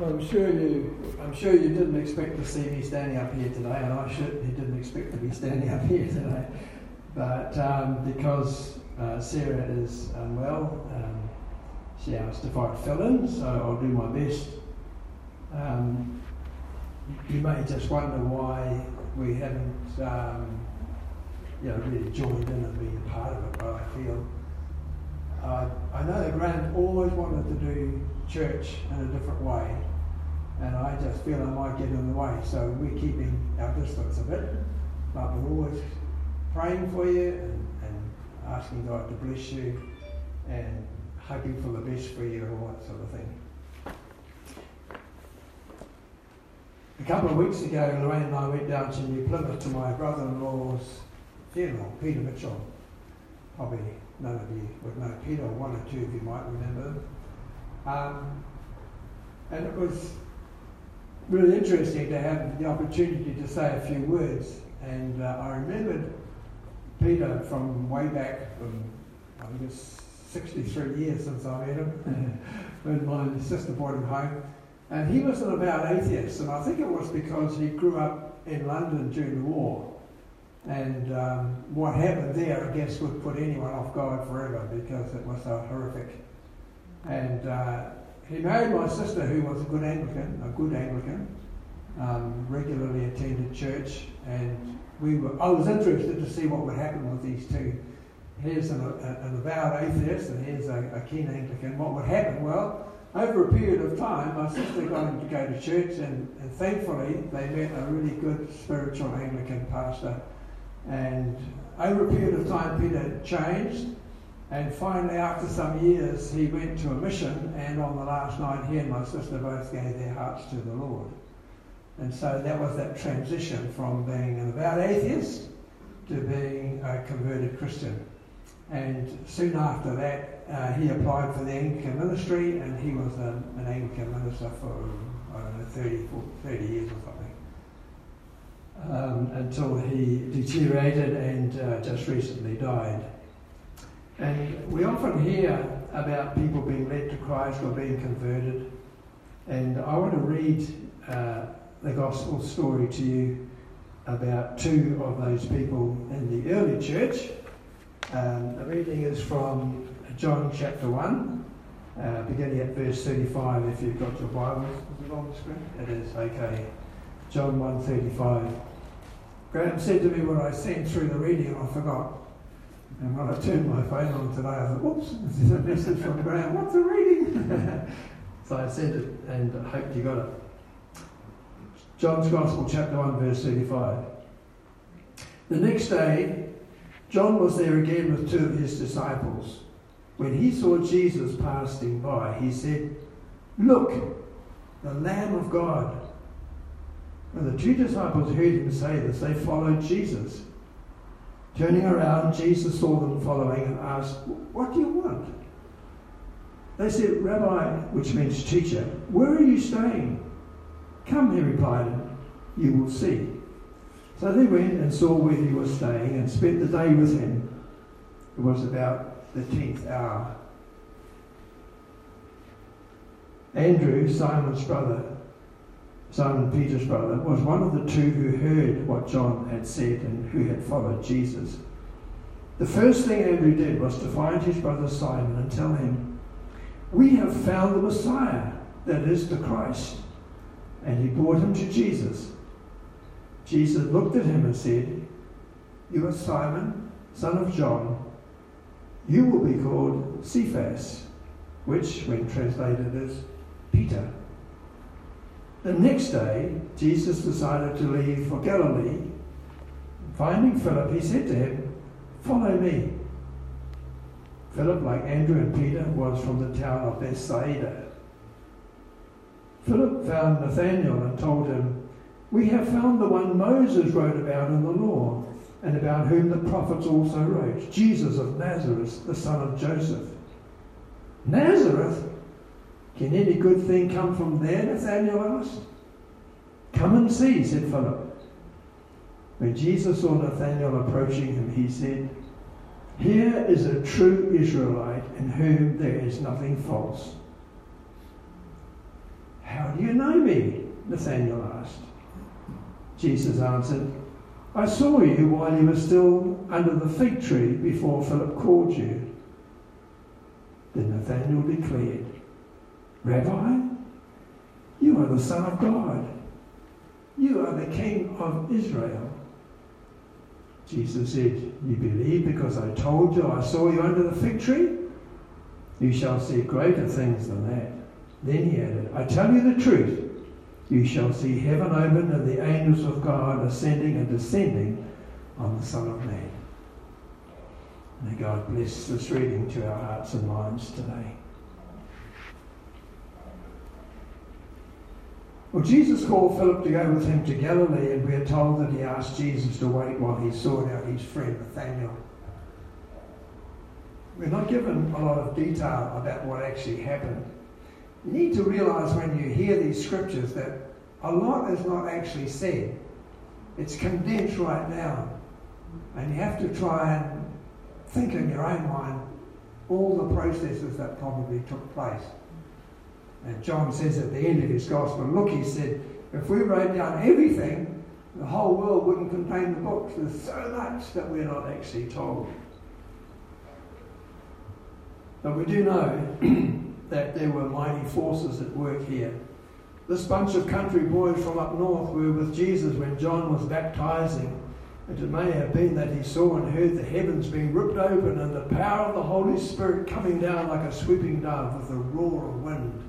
I'm sure you. I'm sure you didn't expect to see me standing up here today, and I certainly didn't expect to be standing up here today. But um, because uh, Sarah is unwell, um, she asked if I'd fill in, so I'll do my best. Um, you may just wonder why we haven't, um, you know, really joined in and been a part of it. But I feel uh, I know that Graham always wanted to do church in a different way, and I just feel I might get in the way. So we're keeping our distance a bit, but we're always praying for you and, and asking God to bless you and hoping for the best for you and all that sort of thing. A couple of weeks ago, Lorraine and I went down to New Plymouth to my brother-in-law's funeral, Peter Mitchell. Probably none of you would know Peter, one or two of you might remember him. Um, and it was really interesting to have the opportunity to say a few words. And uh, I remembered Peter from way back, from, I it's 63 years since I met him, when my sister brought him home. And he was an avowed atheist, and I think it was because he grew up in London during the war. And um, what happened there, I guess, would put anyone off God forever because it was so horrific. And uh, he married my sister, who was a good Anglican, a good Anglican, um, regularly attended church, and we were. I was interested to see what would happen with these two. Here's an, a, an avowed atheist, and here's a, a keen Anglican. What would happen? Well, over a period of time, my sister got him to go to church, and, and thankfully, they met a really good spiritual Anglican pastor and over a period of time, Peter changed. And finally, after some years, he went to a mission. And on the last night, he and my sister both gave their hearts to the Lord. And so that was that transition from being an avowed atheist to being a converted Christian. And soon after that, uh, he applied for the Anglican ministry, and he was a, an Anglican minister for, I don't know, 30, 30 years or something um, until he deteriorated and uh, just recently died. And we often hear about people being led to Christ or being converted. And I want to read uh, the gospel story to you about two of those people in the early church. Um, the reading is from John chapter 1, uh, beginning at verse 35 if you've got your Bibles. Is it on the screen? It is, okay. John 1.35. Graham said to me when I sent through the reading, I forgot. And when I turned my phone on today, I thought, whoops, this is a message from Graham. What's the reading? so I sent it and I hope you got it. John's Gospel, chapter 1, verse 35. The next day, John was there again with two of his disciples. When he saw Jesus passing by, he said, Look, the Lamb of God when the two disciples heard him say this, they followed Jesus. Turning around, Jesus saw them following and asked, What do you want? They said, Rabbi, which means teacher, where are you staying? Come, he replied, you will see. So they went and saw where he was staying and spent the day with him. It was about the tenth hour. Andrew, Simon's brother, Simon Peter's brother, was one of the two who heard what John had said and who had followed Jesus. The first thing Andrew did was to find his brother Simon and tell him, We have found the Messiah, that is the Christ. And he brought him to Jesus. Jesus looked at him and said, You are Simon, son of John. You will be called Cephas, which, when translated, is Peter. The next day, Jesus decided to leave for Galilee. Finding Philip, he said to him, Follow me. Philip, like Andrew and Peter, was from the town of Bethsaida. Philip found Nathanael and told him, We have found the one Moses wrote about in the law, and about whom the prophets also wrote, Jesus of Nazareth, the son of Joseph. Nazareth? Can any good thing come from there? Nathanael asked. Come and see, said Philip. When Jesus saw Nathanael approaching him, he said, Here is a true Israelite in whom there is nothing false. How do you know me? Nathanael asked. Jesus answered, I saw you while you were still under the fig tree before Philip called you. Then Nathanael declared, Rabbi, you are the Son of God. You are the King of Israel. Jesus said, You believe because I told you I saw you under the fig tree? You shall see greater things than that. Then he added, I tell you the truth. You shall see heaven open and the angels of God ascending and descending on the Son of Man. May God bless this reading to our hearts and minds today. Well, Jesus called Philip to go with him to Galilee, and we are told that he asked Jesus to wait while he sought out his friend Nathanael. We're not given a lot of detail about what actually happened. You need to realize when you hear these scriptures that a lot is not actually said. It's condensed right now. And you have to try and think in your own mind all the processes that probably took place. And John says at the end of his gospel, look, he said, if we wrote down everything, the whole world wouldn't contain the books. There's so much that we're not actually told. But we do know that there were mighty forces at work here. This bunch of country boys from up north were with Jesus when John was baptizing. And it may have been that he saw and heard the heavens being ripped open and the power of the Holy Spirit coming down like a sweeping dove with a roar of wind.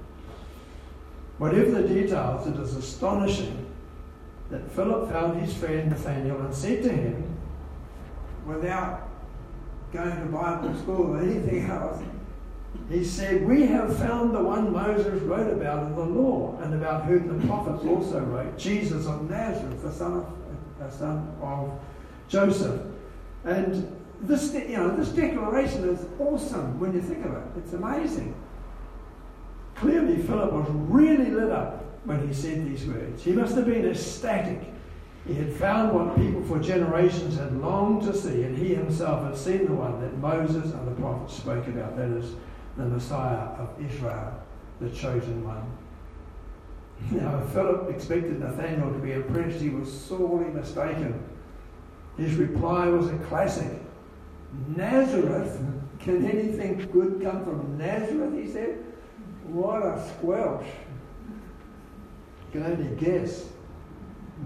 Whatever the details, it is astonishing that Philip found his friend Nathanael and said to him, without going to Bible school or anything else, he said, We have found the one Moses wrote about in the law, and about whom the prophets also wrote, Jesus of Nazareth, the son of, the son of Joseph. And this, you know, this declaration is awesome when you think of it. It's amazing. Clearly, Philip was really lit up when he said these words. He must have been ecstatic. He had found what people for generations had longed to see, and he himself had seen the one that Moses and the prophets spoke about that is, the Messiah of Israel, the chosen one. Now, if Philip expected Nathanael to be impressed, he was sorely mistaken. His reply was a classic. Nazareth? Can anything good come from Nazareth? He said. What a squelch. You can only guess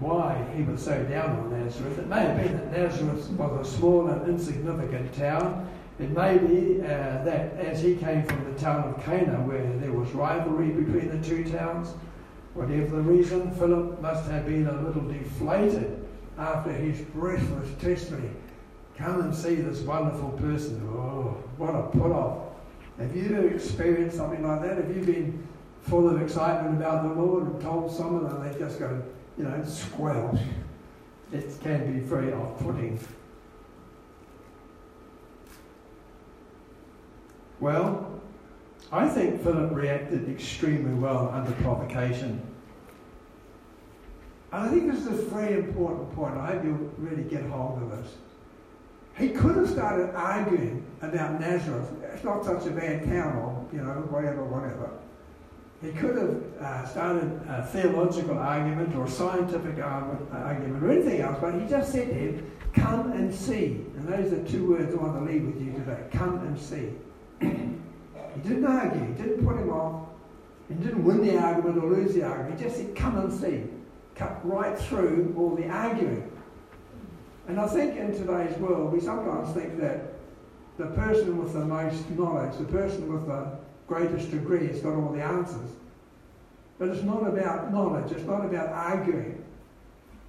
why he was so down on Nazareth. It may have been that Nazareth was a small and insignificant town. It may be uh, that as he came from the town of Cana, where there was rivalry between the two towns, whatever the reason, Philip must have been a little deflated after his breathless testimony. Come and see this wonderful person. Oh, what a put off. Have you experienced something like that? Have you been full of excitement about the Lord and told someone and they just go, you know, squelch? It can be very off putting. Well, I think Philip reacted extremely well under provocation. And I think this is a very important point. I hope you'll really get hold of this. He could have started arguing about Nazareth. It's not such a bad town, or you know, whatever, whatever. He could have uh, started a theological argument or a scientific argument or anything else, but he just said to him, "Come and see." And those are two words I want to leave with you today: "Come and see." he didn't argue. He didn't put him off. He didn't win the argument or lose the argument. He just said, "Come and see." Cut right through all the arguing. And I think in today's world, we sometimes think that the person with the most knowledge, the person with the greatest degree, has got all the answers. But it's not about knowledge, it's not about arguing.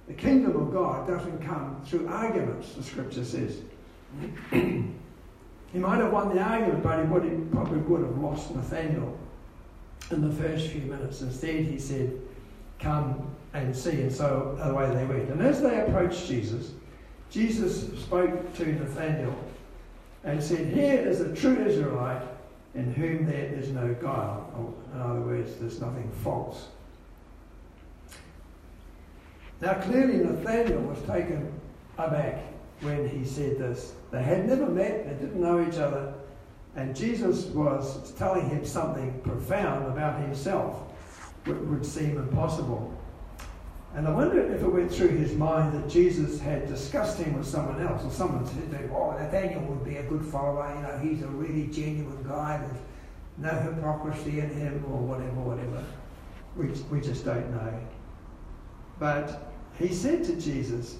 The kingdom of God doesn't come through arguments, the scripture says. he might have won the argument, but he, would, he probably would have lost Nathaniel in the first few minutes. Instead, he said, Come and see. And so away they went. And as they approached Jesus, Jesus spoke to Nathanael and said, Here is a true Israelite in whom there is no guile. Oh, in other words, there's nothing false. Now, clearly, Nathanael was taken aback when he said this. They had never met, they didn't know each other, and Jesus was telling him something profound about himself. which would seem impossible. And I wonder if it went through his mind that Jesus had discussed him with someone else, or someone said to him, oh, Nathaniel would be a good follower, you know, he's a really genuine guy, there's no hypocrisy in him, or whatever, whatever. We, we just don't know. But he said to Jesus,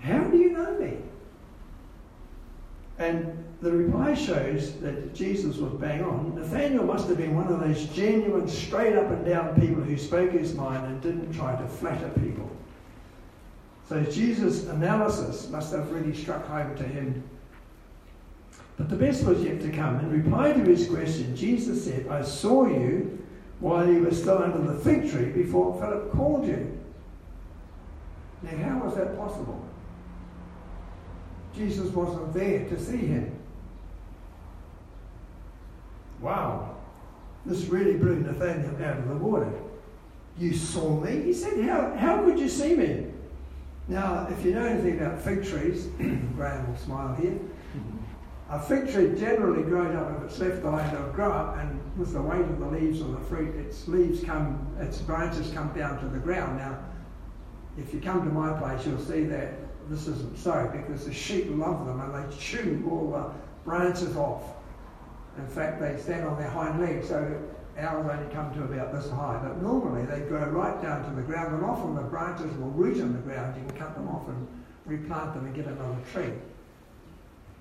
How do you know me? And the reply shows that Jesus was bang on. Nathaniel must have been one of those genuine, straight up and down people who spoke his mind and didn't try to flatter people. So Jesus' analysis must have really struck home to him. But the best was yet to come. In reply to his question, Jesus said, I saw you while you were still under the fig tree before Philip called you. Now, how was that possible? Jesus wasn't there to see him. Wow, this really blew Nathaniel out of the water. You saw me? He said, How, how could you see me? Now, if you know anything about fig trees, Graham will smile here. A fig tree generally grows up, if it's left alone, it'll grow up, and with the weight of the leaves on the fruit, its leaves come, its branches come down to the ground. Now, if you come to my place, you'll see that this isn't so because the sheep love them and they chew all the branches off. In fact, they stand on their hind legs, so ours only come to about this high. But normally they grow right down to the ground, and often the branches will root in the ground. You can cut them off and replant them and get another tree.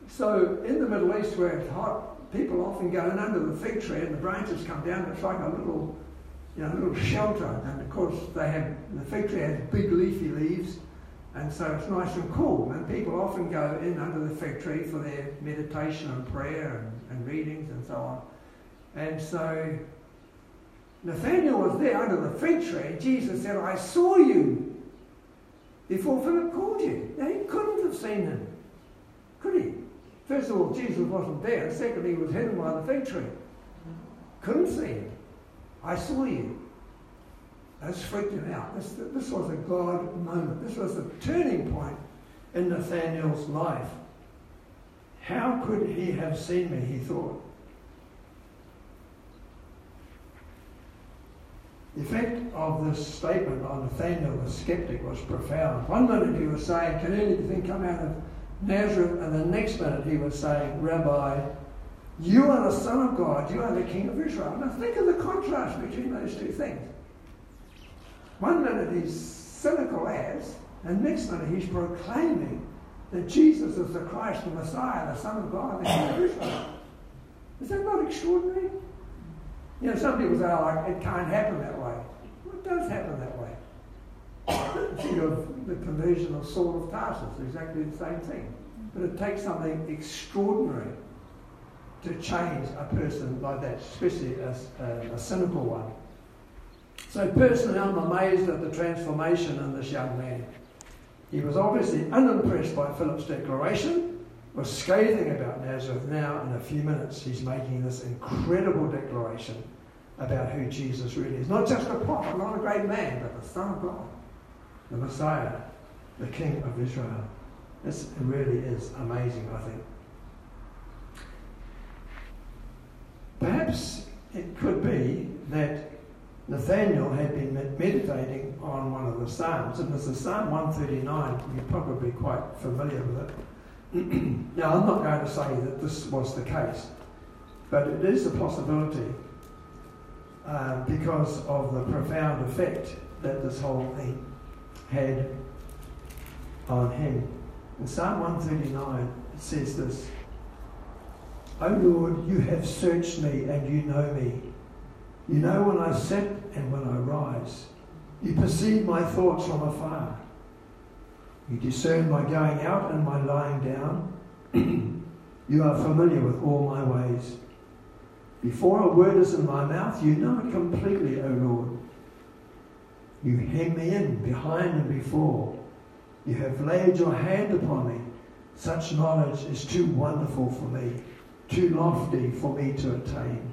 So in the Middle East, where it's hot, people often go in under the fig tree, and the branches come down. It's like a little, you know, little shelter. And of course, they have the fig tree has big leafy leaves and so it's nice and cool. And people often go in under the fig tree for their meditation and prayer and, and readings and so on. And so Nathaniel was there under the fig tree, Jesus said, I saw you before Philip called you. Now, he couldn't have seen him, could he? First of all, Jesus wasn't there, secondly, he was hidden by the fig tree. Couldn't see him. I saw you. That's freaked him out. This, this was a God moment. This was a turning point in Nathaniel's life. How could he have seen me, he thought. The effect of this statement on Nathaniel the skeptic was profound. One minute he was saying, Can anything come out of Nazareth? And the next minute he was saying, Rabbi, you are the Son of God, you are the King of Israel. Now think of the contrast between those two things. One minute he's cynical as, and next minute he's proclaiming that Jesus is the Christ, the Messiah, the Son of God. Is that not extraordinary? You know, some people say, oh, it can't happen that way. Well, it does happen that way. Think of the conversion of Saul of Tarsus, exactly the same thing. But it takes something extraordinary to change a person like that, especially a, a, a cynical one. So personally, I'm amazed at the transformation in this young man. He was obviously unimpressed by Philip's declaration, was scathing about Nazareth. Now, in a few minutes, he's making this incredible declaration about who Jesus really is. Not just a prophet, not a great man, but the Son of God, the Messiah, the King of Israel. This really is amazing, I think. Perhaps it could be that Nathaniel had been meditating on one of the Psalms, and this is Psalm 139. You're probably quite familiar with it. now, I'm not going to say that this was the case, but it is a possibility uh, because of the profound effect that this whole thing had on him. In Psalm 139, it says this O Lord, you have searched me and you know me. You know when I sit and when I rise. You perceive my thoughts from afar. You discern my going out and my lying down. you are familiar with all my ways. Before a word is in my mouth, you know it completely, O Lord. You hem me in behind and before. You have laid your hand upon me. Such knowledge is too wonderful for me, too lofty for me to attain.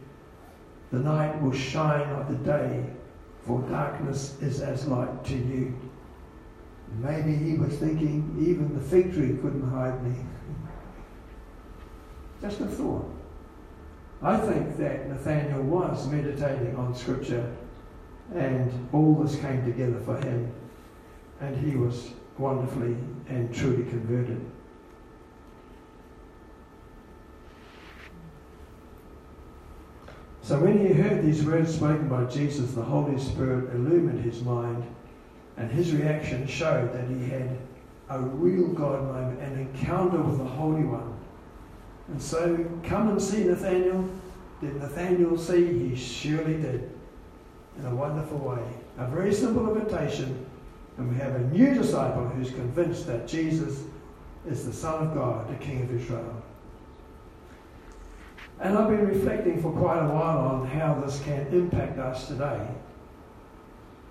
The night will shine like the day, for darkness is as light to you. Maybe he was thinking, even the fig tree couldn't hide me. Just a thought. I think that Nathaniel was meditating on Scripture and all this came together for him and he was wonderfully and truly converted. So when he heard these words spoken by Jesus, the Holy Spirit illumined his mind, and his reaction showed that he had a real God moment, an encounter with the Holy One. And so, come and see Nathaniel. Did Nathaniel see? He surely did. In a wonderful way. A very simple invitation, and we have a new disciple who's convinced that Jesus is the Son of God, the King of Israel. And I've been reflecting for quite a while on how this can impact us today.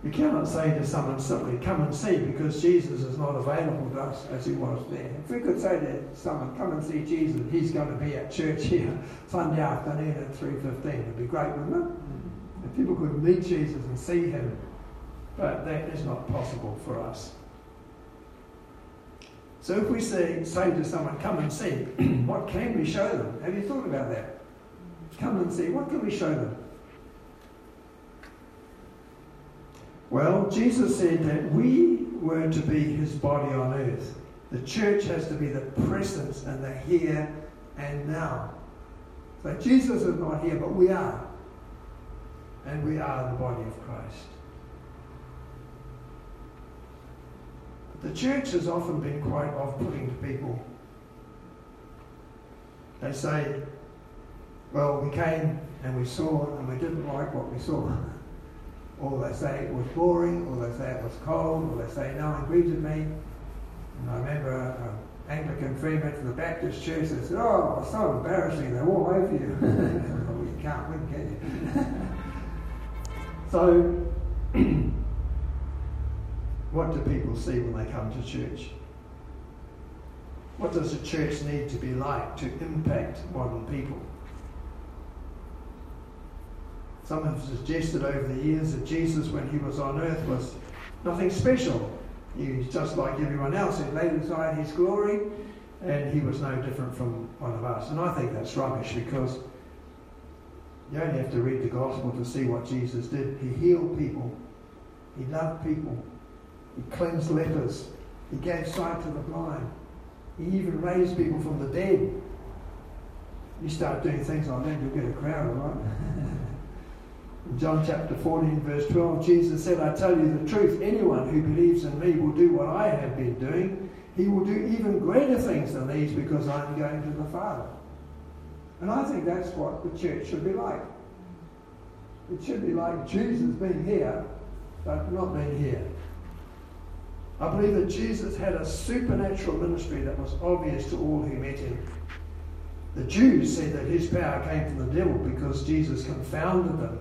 You cannot say to someone simply, come and see, because Jesus is not available to us as he was there. If we could say to someone, come and see Jesus, he's going to be at church here Sunday afternoon at 3.15, it'd be great, wouldn't it? Mm-hmm. If people could meet Jesus and see him, but that is not possible for us. So if we say, say to someone, come and see, what can we show them? Have you thought about that? Come and see. What can we show them? Well, Jesus said that we were to be his body on earth. The church has to be the presence and the here and now. So Jesus is not here, but we are. And we are the body of Christ. The church has often been quite off putting to people. They say, well, we came and we saw and we didn't like what we saw. Or they say it was boring, or they say it was cold, or they say no one greeted me. And I remember an Anglican freeman from the Baptist church that said, Oh, it's so embarrassing, they're all over you. well, you can't win, can you? so, what do people see when they come to church? What does a church need to be like to impact modern people? Some have suggested over the years that Jesus, when he was on earth, was nothing special. He was just like everyone else. He laid aside his glory, and he was no different from one of us. And I think that's rubbish because you only have to read the gospel to see what Jesus did. He healed people, he loved people, he cleansed lepers, he gave sight to the blind, he even raised people from the dead. You start doing things like that, you'll get a crowd, right? John chapter 14, verse 12, Jesus said, I tell you the truth, anyone who believes in me will do what I have been doing. He will do even greater things than these because I'm going to the Father. And I think that's what the church should be like. It should be like Jesus being here, but not being here. I believe that Jesus had a supernatural ministry that was obvious to all who met him. The Jews said that his power came from the devil because Jesus confounded them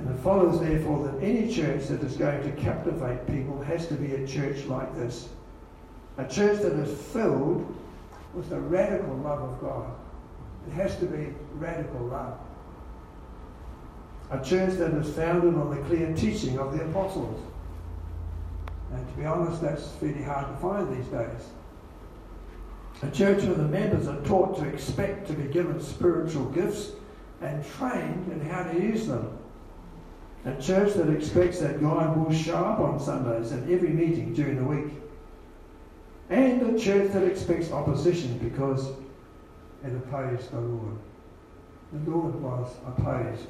and it follows, therefore, that any church that is going to captivate people has to be a church like this. A church that is filled with the radical love of God. It has to be radical love. A church that is founded on the clear teaching of the apostles. And to be honest, that's really hard to find these days. A church where the members are taught to expect to be given spiritual gifts and trained in how to use them. A church that expects that God will show up on Sundays at every meeting during the week. And a church that expects opposition because it opposed the Lord. The Lord was opposed.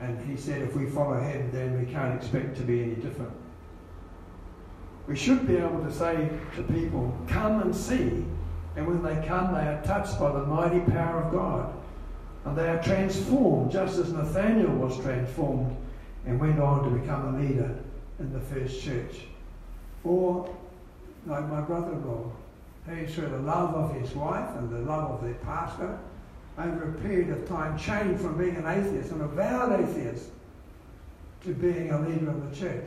And he said if we follow him, then we can't expect to be any different. We should be able to say to people, come and see. And when they come, they are touched by the mighty power of God. And they are transformed, just as Nathaniel was transformed and went on to become a leader in the first church. Or, like my brother-in-law, he, through the love of his wife and the love of their pastor, over a period of time changed from being an atheist, an avowed atheist, to being a leader of the church.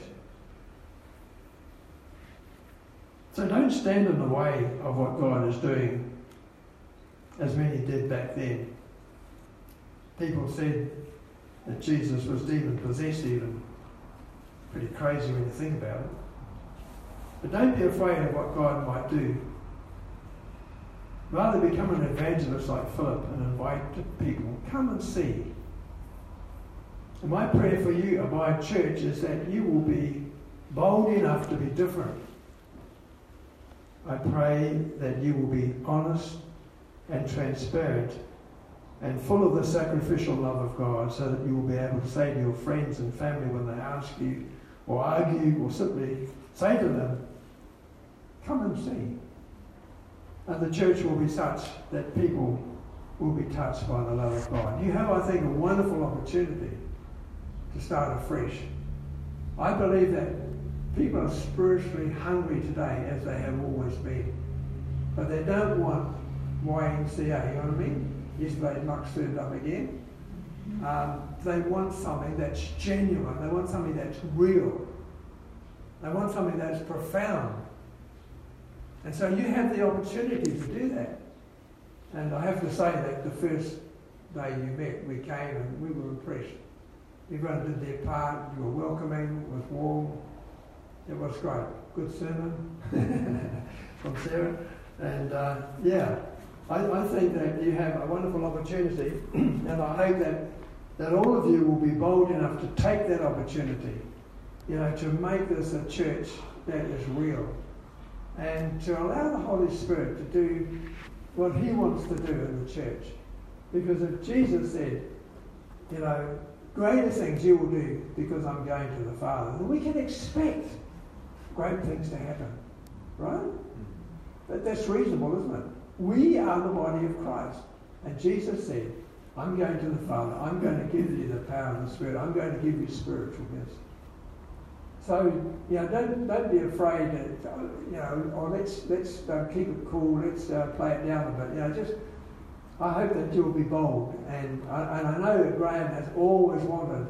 So don't stand in the way of what God is doing, as many did back then. People said that Jesus was demon possessed, even. Pretty crazy when you think about it. But don't be afraid of what God might do. Rather become an evangelist like Philip and invite people, come and see. And my prayer for you, Abide Church, is that you will be bold enough to be different. I pray that you will be honest and transparent and full of the sacrificial love of God so that you will be able to say to your friends and family when they ask you or argue or simply say to them, Come and see. And the church will be such that people will be touched by the love of God. You have, I think, a wonderful opportunity to start afresh. I believe that people are spiritually hungry today as they have always been. But they don't want YMCA, you know what I mean? Yesterday's muck turned up again. Um, they want something that's genuine. They want something that's real. They want something that's profound. And so you have the opportunity to do that. And I have to say that the first day you met, we came and we were impressed. Everyone did their part. You were welcoming. It was warm. It was great. Good sermon from Sarah. And uh, yeah, I, I, think that you have a wonderful opportunity, and I hope that, that all of you will be bold enough to take that opportunity, you know, to make this a church that is real and to allow the Holy Spirit to do what He wants to do in the church. Because if Jesus said, you know, greater things you will do because I'm going to the Father, then we can expect great things to happen. Right? Mm-hmm. But that's reasonable, isn't it? We are the body of Christ. And Jesus said, I'm going to the Father. I'm going to give you the power of the Spirit. I'm going to give you spiritual gifts. So, you know, don't, don't be afraid that, you know, or let's, let's uh, keep it cool, let's uh, play it down a bit. You know, just, I hope that you'll be bold. And I, and I know that Graham has always wanted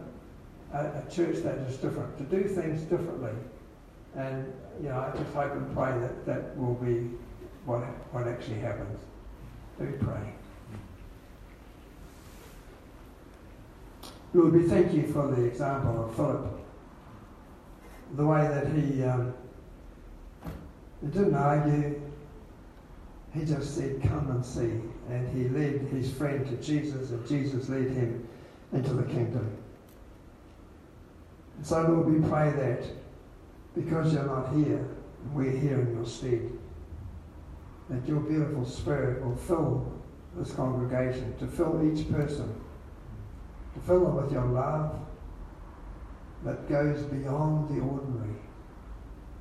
a, a church that is different, to do things differently. And, you know, I just hope and pray that that will be what, what actually happens. Do pray. Lord, we thank you for the example of Philip the way that he, um, he didn't argue, he just said, Come and see. And he led his friend to Jesus, and Jesus led him into the kingdom. And so, Lord, we pray that because you're not here, we're here in your stead. That your beautiful spirit will fill this congregation, to fill each person, to fill them with your love, that goes beyond the ordinary.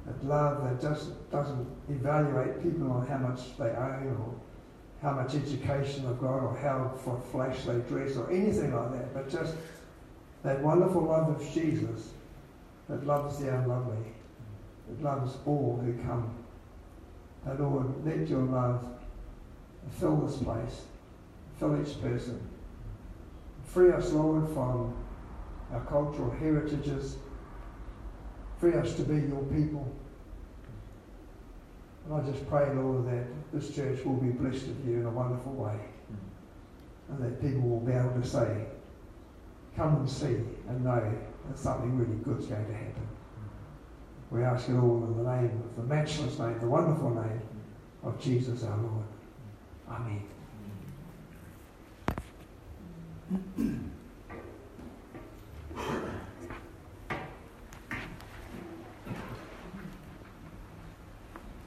That love that just doesn't evaluate people on how much they own or how much education they've got or how flash they dress or anything like that, but just that wonderful love of Jesus that loves the unlovely, that loves all who come. Lord, let your love fill this place, fill each person. Free us, Lord, from our cultural heritages. Free us to be your people. And I just pray, Lord, that this church will be blessed with you in a wonderful way. And that people will be able to say, come and see and know that something really good is going to happen. We ask it all in the name of the matchless name, the wonderful name of Jesus our Lord. Amen.